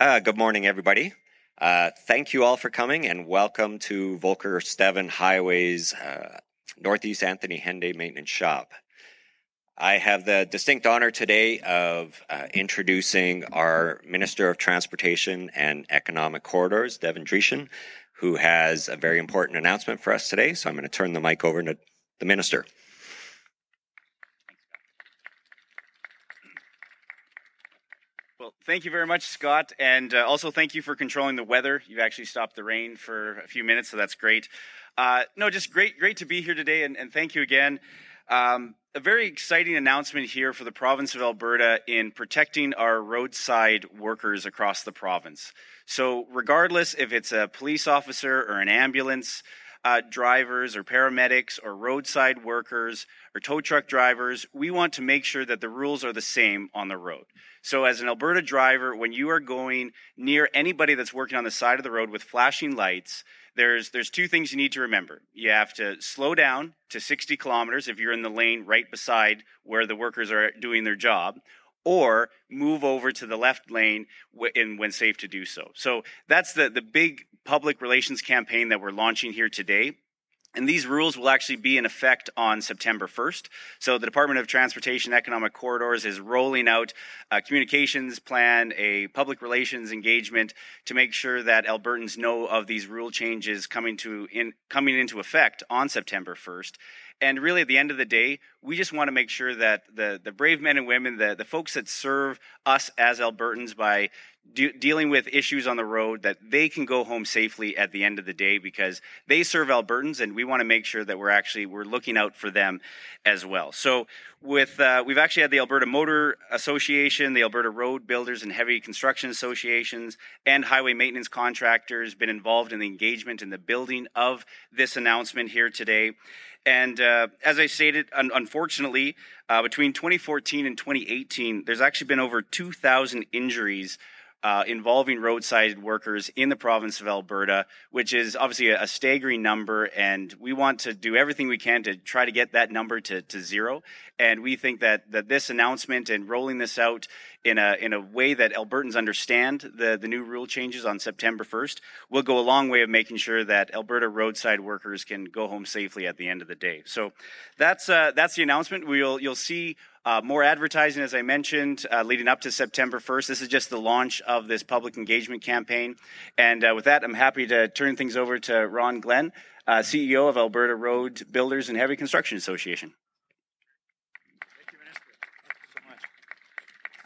Uh, good morning, everybody. Uh, thank you all for coming and welcome to Volker Stevin Highways uh, Northeast Anthony Henday Maintenance Shop. I have the distinct honor today of uh, introducing our Minister of Transportation and Economic Corridors, Devin Dreeshen, who has a very important announcement for us today. So I'm going to turn the mic over to the Minister. Thank you very much, Scott, and uh, also thank you for controlling the weather. You've actually stopped the rain for a few minutes, so that's great. Uh, no, just great, great to be here today, and, and thank you again. Um, a very exciting announcement here for the province of Alberta in protecting our roadside workers across the province. So, regardless if it's a police officer or an ambulance, uh, drivers or paramedics or roadside workers or tow truck drivers, we want to make sure that the rules are the same on the road. So, as an Alberta driver, when you are going near anybody that's working on the side of the road with flashing lights, there's there's two things you need to remember. You have to slow down to 60 kilometers if you're in the lane right beside where the workers are doing their job, or move over to the left lane when safe to do so. So that's the the big public relations campaign that we're launching here today. And these rules will actually be in effect on September 1st. So the Department of Transportation Economic Corridors is rolling out a communications plan, a public relations engagement to make sure that Albertans know of these rule changes coming to in, coming into effect on September 1st. And really, at the end of the day, we just want to make sure that the, the brave men and women, the, the folks that serve us as Albertans by de- dealing with issues on the road, that they can go home safely at the end of the day because they serve Albertans, and we want to make sure that we're actually we're looking out for them as well. So, with uh, we've actually had the Alberta Motor Association, the Alberta Road Builders and Heavy Construction Associations, and highway maintenance contractors been involved in the engagement in the building of this announcement here today. And uh, as I stated, un- unfortunately, uh, between 2014 and 2018, there's actually been over 2,000 injuries uh, involving roadside workers in the province of Alberta, which is obviously a, a, staggering number. And we want to do everything we can to try to get that number to, to zero. And we think that, that this announcement and rolling this out in a, in a way that Albertans understand the, the new rule changes on September 1st will go a long way of making sure that Alberta roadside workers can go home safely at the end of the day. So that's, uh, that's the announcement. We'll, you'll see uh, more advertising, as I mentioned, uh, leading up to September 1st. This is just the launch of this public engagement campaign. And uh, with that, I'm happy to turn things over to Ron Glen, uh, CEO of Alberta Road Builders and Heavy Construction Association. Thank you, Minister. Thank you so much.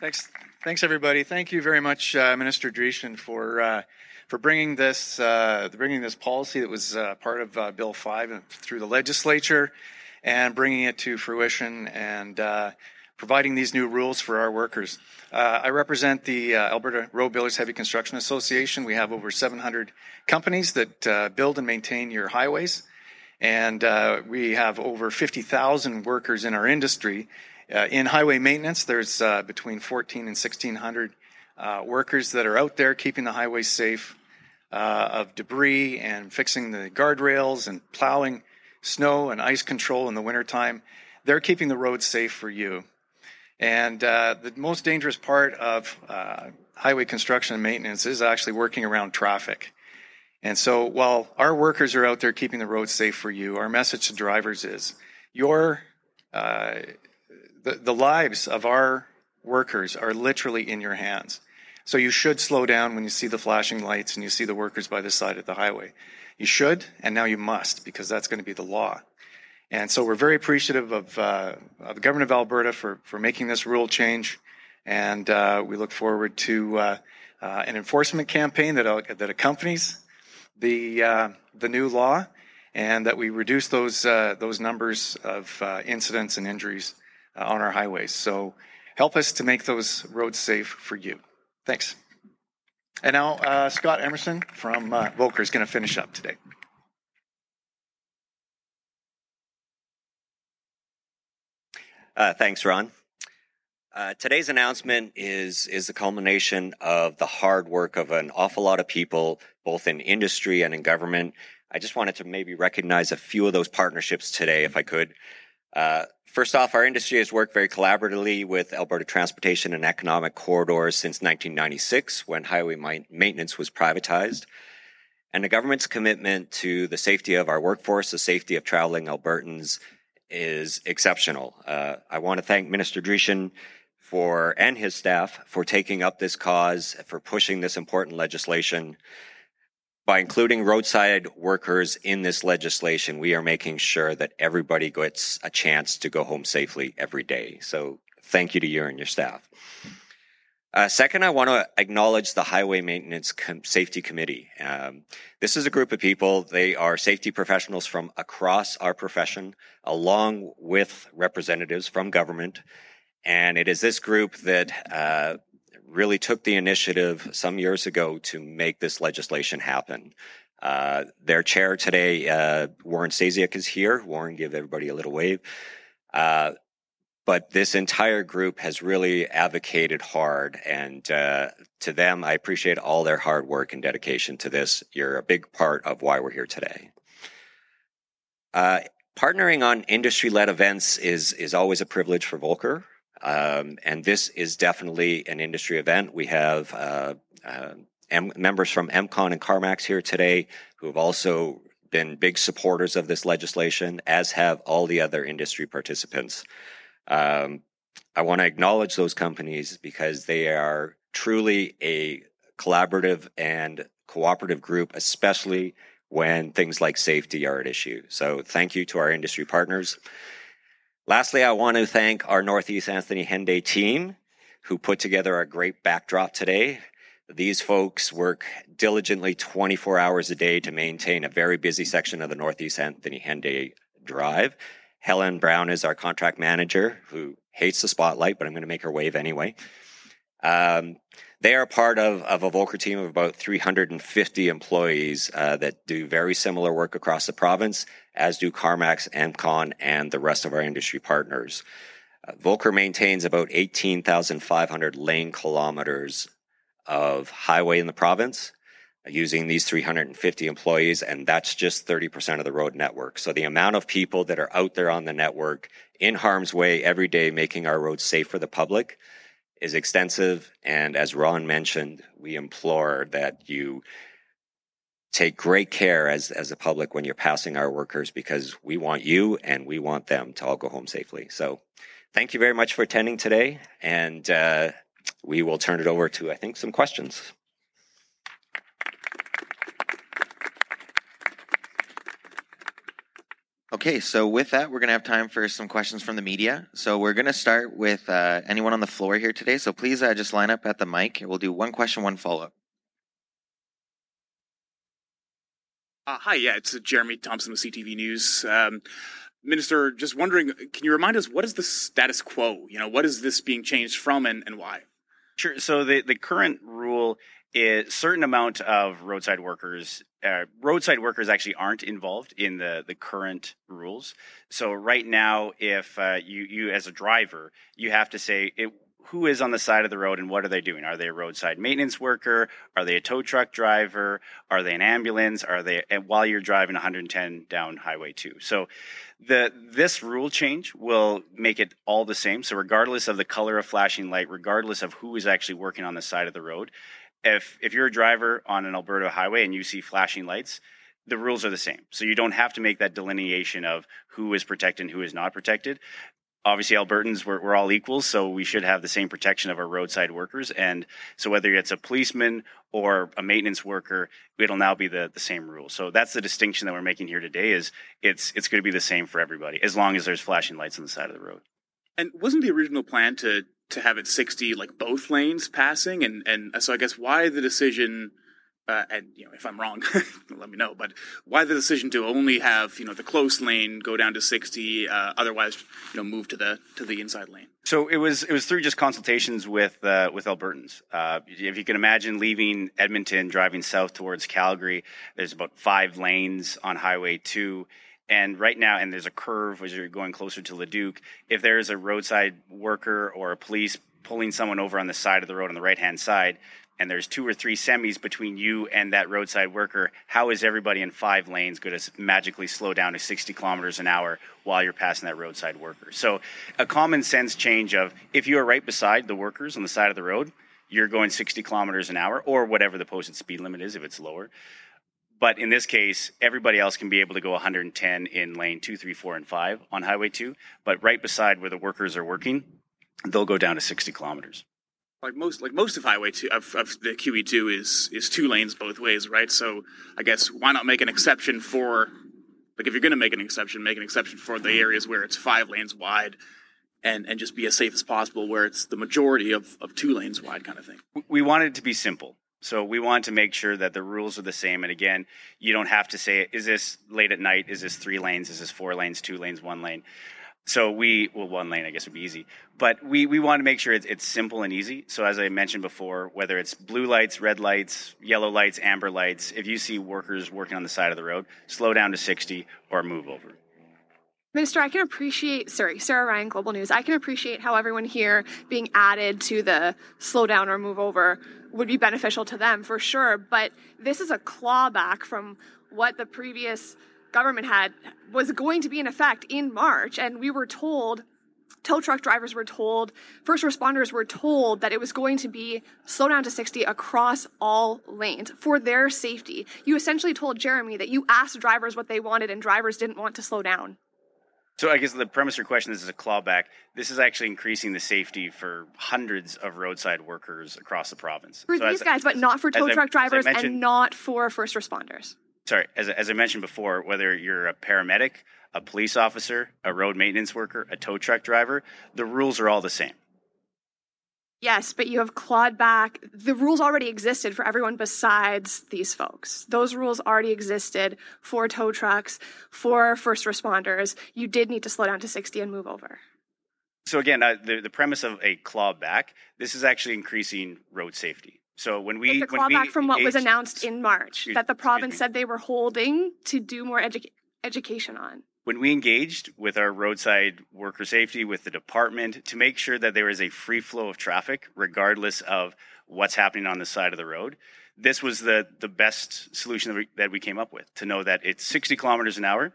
Thanks, thanks everybody. Thank you very much, uh, Minister Dreeshen, for uh, for bringing this bringing this policy that was part of Bill Five through the legislature and bringing it to fruition and uh, providing these new rules for our workers. Uh, I represent the uh, Alberta Road Builders Heavy Construction Association. We have over 700 companies that uh, build and maintain your highways, and uh, we have over 50,000 workers in our industry. Uh, in highway maintenance, there's between 14 and 1,600 workers that are out there keeping the highways safe of debris and fixing the guardrails and plowing snow and ice control in the wintertime. They're keeping the roads safe for you. And uh, the most dangerous part of uh, highway construction and maintenance is actually working around traffic. And so while our workers are out there keeping the roads safe for you, our message to drivers is your uh, the, the lives of our workers are literally in your hands. So you should slow down when you see the flashing lights and you see the workers by the side of the highway. You should, and now you must, because that's going to be the law. And so we're very appreciative of, uh, of the government of Alberta for, for making this rule change. And uh, we look forward to uh, uh an enforcement campaign that, uh, that accompanies the, uh, the new law and that we reduce those, those numbers of incidents and injuries on our highways. So help us to make those roads safe for you. Thanks. And now uh, Scott Emerson from uh, Volker is going to finish up today. Uh, thanks, Ron. Uh, today's announcement is is the culmination of the hard work of an awful lot of people, both in industry and in government. I just wanted to maybe recognize a few of those partnerships today, if I could. Uh, first off, our industry has worked very collaboratively with Alberta Transportation and Economic Corridors since 1996 when highway maintenance was privatized. And the government's commitment to the safety of our workforce, the safety of traveling Albertans is exceptional. Uh, I want to thank Minister Dreeshen for and his staff for taking up this cause, for pushing this important legislation. By including roadside workers in this legislation, we are making sure that everybody gets a chance to go home safely every day. So thank you to you and your staff. Uh, second, I want to acknowledge the Highway Maintenance Com- Safety Committee. Um, this is a group of people. They are safety professionals from across our profession, along with representatives from government. And it is this group that uh, really took the initiative some years ago to make this legislation happen. Uh, their chair today, uh, Warren Stasiuk, is here. Warren, give everybody a little wave. Uh, but this entire group has really advocated hard, and uh, to them, I appreciate all their hard work and dedication to this. You're a big part of why we're here today. Uh, partnering on industry-led events is is always a privilege for Volker. Um, and this is definitely an industry event. We have uh, uh, M- members from Emcon and Carmacks here today who have also been big supporters of this legislation, as have all the other industry participants. Um, I want to acknowledge those companies because they are truly a collaborative and cooperative group, especially when things like safety are at issue. So thank you to our industry partners. Lastly, I want to thank our Northeast Anthony Henday team who put together a great backdrop today. These folks work diligently 24 hours a day to maintain a very busy section of the Northeast Anthony Henday Drive. Helen Brown is our contract manager who hates the spotlight, but I'm going to make her wave anyway. Um, they are part of, of a Volker team of about 350 employees uh, that do very similar work across the province, as do Carmacks, Emcon, and the rest of our industry partners. Uh, Volker maintains about 18,500 lane kilometers of highway in the province uh, using these 350 employees, and that's just 30% of the road network. So the amount of people that are out there on the network in harm's way every day making our roads safe for the public is extensive. And as Ron mentioned, we implore that you take great care as, as a public when you're passing our workers because we want you and we want them to all go home safely. So thank you very much for attending today. And uh, we will turn it over to, I think, some questions. Okay, so with that, we're going to have time for some questions from the media. So we're going to start with uh, anyone on the floor here today. So please uh, just line up at the mic. We'll do one question, one follow up. Uh, hi, yeah, it's Jeremy Thompson with CTV News. Um, Minister, just wondering, can you remind us what is the status quo? You know, what is this being changed from and, and why? Sure. So the, the current rule is certain amount of roadside workers uh, roadside workers actually aren't involved in the, the current rules. So right now, if uh, you you as a driver, you have to say it, who is on the side of the road and what are they doing? Are they a roadside maintenance worker? Are they a tow truck driver? Are they an ambulance? Are they while you're driving 110 down Highway 2? So the this rule change will make it all the same. So regardless of the color of flashing light, regardless of who is actually working on the side of the road, if if you're a driver on an Alberta highway and you see flashing lights, the rules are the same. So you don't have to make that delineation of who is protected and who is not protected. Obviously, Albertans, we're, we're all equals, so we should have the same protection of our roadside workers. And so, whether it's a policeman or a maintenance worker, it'll now be the, the same rule. So that's the distinction that we're making here today. Is it's it's going to be the same for everybody as long as there's flashing lights on the side of the road. And wasn't the original plan to to have it 60 like both lanes passing? And and so i guess why the decision uh, and you know if i'm wrong let me know but why the decision to only have you know the close lane go down to 60 uh, otherwise you know move to the to the inside lane? So it was it was through just consultations with uh, with albertans. Uh, if you can imagine leaving edmonton driving south towards calgary there's about five lanes on highway 2 and right now, and there's a curve as you're going closer to Leduc. If there is a roadside worker or a police pulling someone over on the side of the road on the right hand side, and there's two or three semis between you and that roadside worker, how is everybody in five lanes going to magically slow down to 60 kilometers an hour while you're passing that roadside worker? So, a common sense change of if you are right beside the workers on the side of the road, you're going 60 kilometers an hour or whatever the posted speed limit is if it's lower. But in this case, everybody else can be able to go 110 in lane two, three, four, and five on Highway 2. But right beside where the workers are working, they'll go down to 60 kilometers. Like most, like most of Highway Two of, of the QE two is is two lanes both ways, right? So I guess why not make an exception for, like if you're going to make an exception, make an exception for the areas where it's five lanes wide, and and just be as safe as possible where it's the majority of of two lanes wide kind of thing. We wanted it to be simple. So we want to make sure that the rules are the same. And again, you don't have to say, is this late at night? Is this three lanes? Is this four lanes, two lanes, one lane? So we, well, one lane, I guess would be easy, but we, we want to make sure it's, it's simple and easy. So as I mentioned before, whether it's blue lights, red lights, yellow lights, amber lights, if you see workers working on the side of the road, slow down to 60 or move over. Minister, I can appreciate, sorry, Sarah Ryan, Global News. I can appreciate how everyone here being added to the slow down or move over would be beneficial to them for sure. But this is a clawback from what the previous government had was going to be in effect in March. And we were told, tow truck drivers were told, first responders were told that it was going to be slow down to 60 across all lanes for their safety. You essentially told Jeremy that you asked drivers what they wanted and drivers didn't want to slow down. So I guess the premise of your question this is a clawback. This is actually increasing the safety for hundreds of roadside workers across the province. For so these as, guys, but not for tow I, truck drivers and not for first responders sorry, as, as I mentioned before, whether you're a paramedic, a police officer, a road maintenance worker, a tow truck driver, the rules are all the same. Yes, but you have clawed back. The rules already existed for everyone besides these folks. Those rules already existed for tow trucks, for first responders. You did need to slow down to 60 and move over. So, again, uh, the, the premise of a clawback, this is actually increasing road safety. So when we it's a clawback from what was announced in March that the province said they were holding to do more edu- education on. When we engaged with our roadside worker safety with the department to make sure that there is a free flow of traffic, regardless of what's happening on the side of the road, this was the the best solution that we, that we came up with. To know that it's 60 kilometers an hour,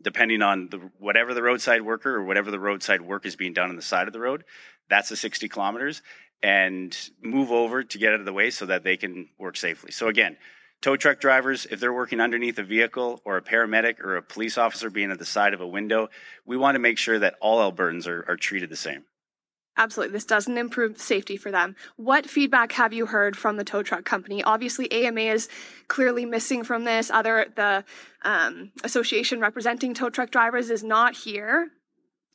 depending on the whatever the roadside worker or whatever the roadside work is being done on the side of the road, that's the 60 kilometers and move over to get out of the way so that they can work safely. So again, tow truck drivers, if they're working underneath a vehicle or a paramedic or a police officer being at the side of a window, we want to make sure that all Albertans are, are treated the same. Absolutely. This doesn't improve safety for them. What feedback have you heard from the tow truck company? Obviously, AMA is clearly missing from this. Other, the um, association representing tow truck drivers is not here.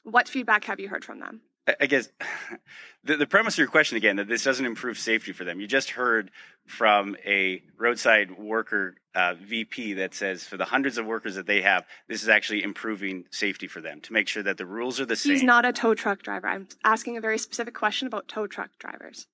What feedback have you heard from them? I guess the, the premise of your question again that this doesn't improve safety for them. You just heard from a roadside worker uh, VP that says for the hundreds of workers that they have, this is actually improving safety for them to make sure that the rules are the same. He's not a tow truck driver. I'm asking a very specific question about tow truck drivers.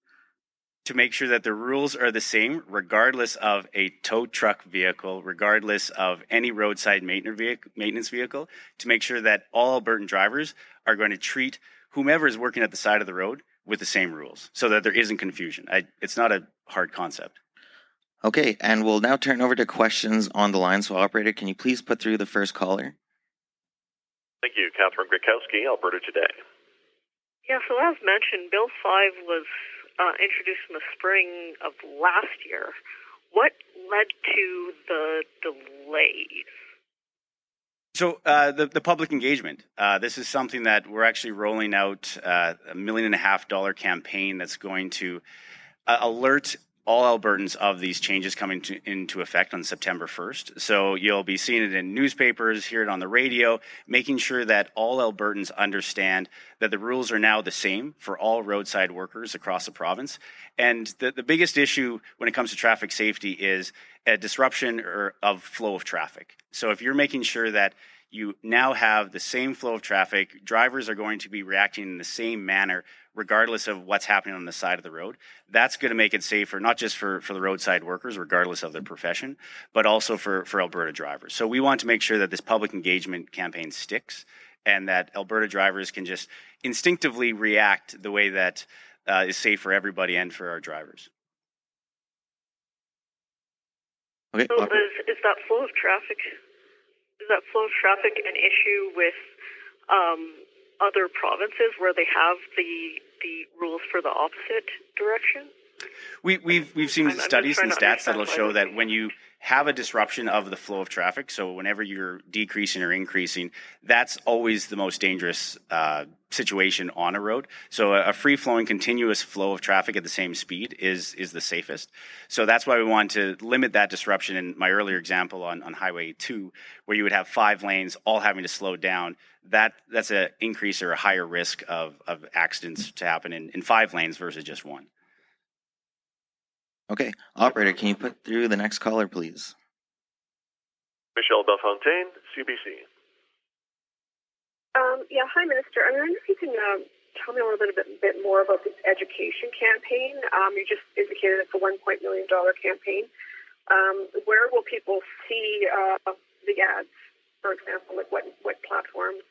To make sure that the rules are the same, regardless of a tow truck vehicle, regardless of any roadside maintenance vehicle, to make sure that all Albertan drivers are going to treat whomever is working at the side of the road with the same rules so that there isn't confusion. I, it's not a hard concept. Okay, and we'll now turn over to questions on the line. So, operator, can you please put through the first caller? Thank you, Catherine Griwkowsky, Alberta Today. Yeah, so as mentioned, Bill 5 was uh, introduced in the spring of last year. What led to the delays? So uh, the the public engagement. Uh, this is something that we're actually rolling out uh, a million and a half dollar campaign that's going to uh, alert all Albertans of these changes coming to, into effect on September 1st. So you'll be seeing it in newspapers, hear it on the radio, making sure that all Albertans understand that the rules are now the same for all roadside workers across the province. And the, the biggest issue when it comes to traffic safety is a disruption or of flow of traffic. So if you're making sure that you now have the same flow of traffic, drivers are going to be reacting in the same manner regardless of what's happening on the side of the road. That's going to make it safer, not just for, for the roadside workers, regardless of their profession, but also for, for Alberta drivers. So we want to make sure that this public engagement campaign sticks and that Alberta drivers can just instinctively react the way that uh, is safe for everybody and for our drivers. Okay. So oper- is, is that flow of traffic? Is that flow of traffic an issue with um, other provinces where they have the the rules for the opposite direction? We, we've we've seen I'm- studies and stats that'll show that when you have a disruption of the flow of traffic, so whenever you're decreasing or increasing, that's always the most dangerous uh, situation on a road. So a, a free flowing, continuous flow of traffic at the same speed is is the safest. So that's why we want to limit that disruption. In my earlier example on, on Highway Two, where you would have five lanes all having to slow down, that that's an increase or a higher risk of of accidents to happen in, in five lanes versus just one. Okay. Operator, can you put through the next caller, please? Michelle Bellefontaine, CBC. Um, yeah, hi, Minister. I'm wondering if you can uh, tell me a little bit, bit, bit more about this education campaign. Um, you just indicated it's a $1 million campaign. Um, where will people see uh, the ads, for example? Like what, what platforms?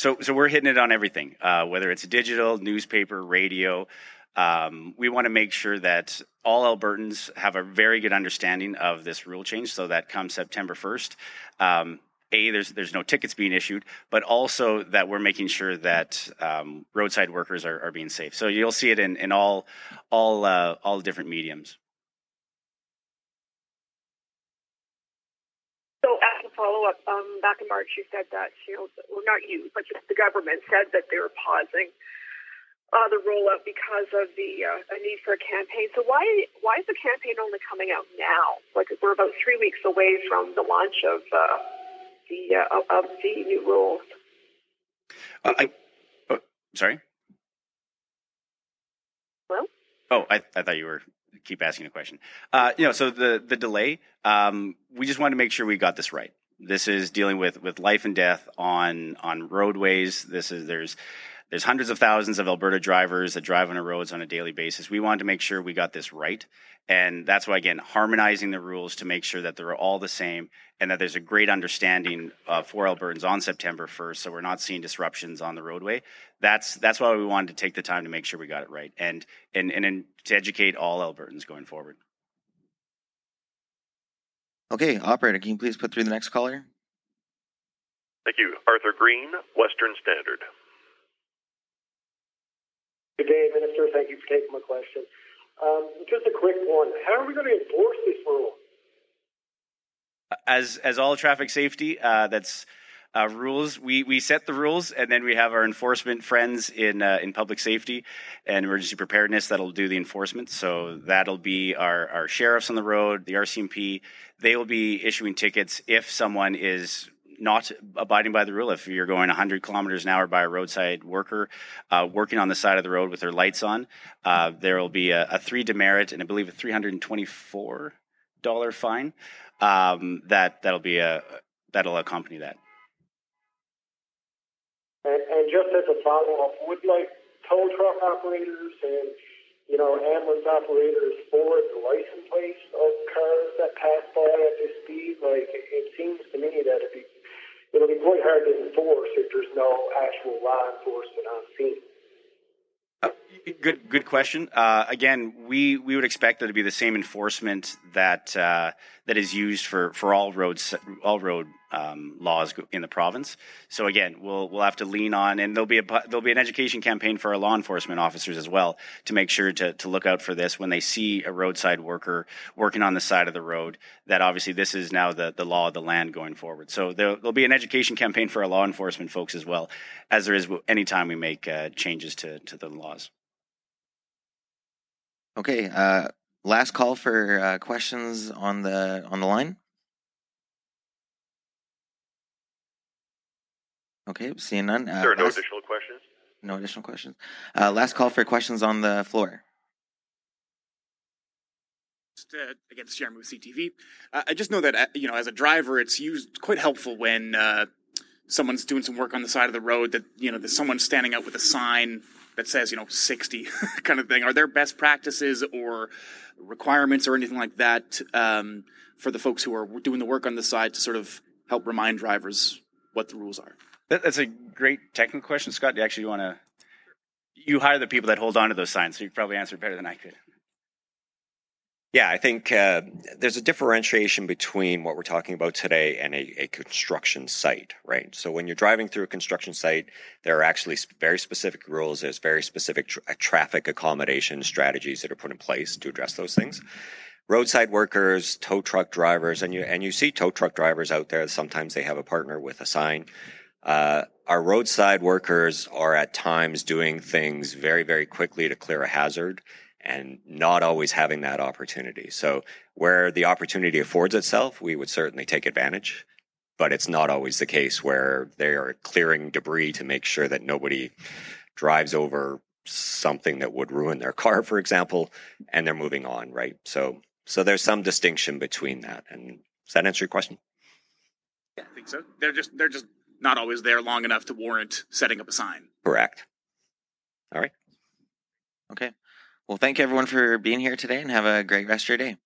So, so we're hitting it on everything, uh, whether it's digital, newspaper, radio. Um, we want to make sure that all Albertans have a very good understanding of this rule change, so that come September first, um, a there's there's no tickets being issued, but also that we're making sure that um, roadside workers are, are being safe. So you'll see it in, in all all uh, all different mediums. So, as a follow up, um, back in March, you said that, you know, well, not you, but the government said that they were pausing uh, the rollout because of the uh, a need for a campaign. So, why why is the campaign only coming out now? Like, we're about three weeks away from the launch of uh, the uh, of the new rules. Uh, I, oh, sorry. Well? Oh, I, I thought you were keep asking a question. Uh, you know, so the the delay, um, we just wanted to make sure we got this right. This is dealing with with life and death on on roadways. This is there's there's hundreds of thousands of Alberta drivers that drive on our roads on a daily basis. We wanted to make sure we got this right. And that's why, again, harmonizing the rules to make sure that they're all the same and that there's a great understanding uh, for Albertans on September 1st. So we're not seeing disruptions on the roadway. That's that's why we wanted to take the time to make sure we got it right and and and, and to educate all Albertans going forward. Okay, operator, can you please put through the next caller? Thank you. Arthur Green, Western Standard. Good day, Minister. Thank you for taking my question. Um, just a quick one. How are we going to enforce this rule? As as all traffic safety, uh, that's uh, rules. We we set the rules, and then we have our enforcement friends in uh, in public safety and emergency preparedness that'll do the enforcement. So that'll be our our sheriffs on the road, the RCMP. They will be issuing tickets if someone is not abiding by the rule. If you're going 100 kilometers an hour by a roadside worker uh, working on the side of the road with their lights on, uh, there will be a, a three demerit and I believe a 324 dollar fine. Um, that that'll be a that'll accompany that. Just as a follow up, would like tow truck operators and you know ambulance operators forward the license plates of cars that pass by at this speed? Like it seems to me that it'd be it'll be quite hard to enforce if there's no actual law enforcement on scene. Good, good question. Uh, again, we, we would expect that to be the same enforcement that uh, that is used for, for all roads all road um, laws in the province. So again, we'll we'll have to lean on, and there'll be a there'll be an education campaign for our law enforcement officers as well to make sure to to look out for this when they see a roadside worker working on the side of the road. That obviously this is now the the law of the land going forward. So there, will be an education campaign for our law enforcement folks as well, as there is anytime we make uh, changes to to the laws. Okay, uh, last call for uh, questions on the on the line. Okay, seeing none. Uh, there are no last- additional questions. No additional questions. Uh, last call for questions on the floor. Just, uh, against Jeremy with CTV. Uh, I just know that uh, you know, as a driver, it's used quite helpful when uh, someone's doing some work on the side of the road. That you know, there's someone standing out with a sign that says you know 60 kind of thing. Are there best practices or requirements or anything like that um, for the folks who are doing the work on the side to sort of help remind drivers what the rules are? That's a great technical question, Scott. Do you actually want to? You hire the people that hold on to those signs, so you probably answer better than I could. Yeah, I think uh, there's a differentiation between what we're talking about today and a, a, construction site, right? So when you're driving through a construction site, there are actually very specific rules. There's very specific tra- uh, traffic accommodation strategies that are put in place to address those things. Roadside workers, tow truck drivers, and you and you see tow truck drivers out there. Sometimes they have a partner with a sign. Uh, our roadside workers are at times doing things very, very quickly to clear a hazard and not always having that opportunity. So where the opportunity affords itself, we would certainly take advantage. But it's not always the case where they are clearing debris to make sure that nobody drives over something that would ruin their car, for example, and they're moving on, right? So so there's some distinction between that. And does that answer your question? Yeah, I think so. They're just they're just not always there long enough to warrant setting up a sign. Correct. All right. Okay. Well, thank you everyone for being here today and have a great rest of your day.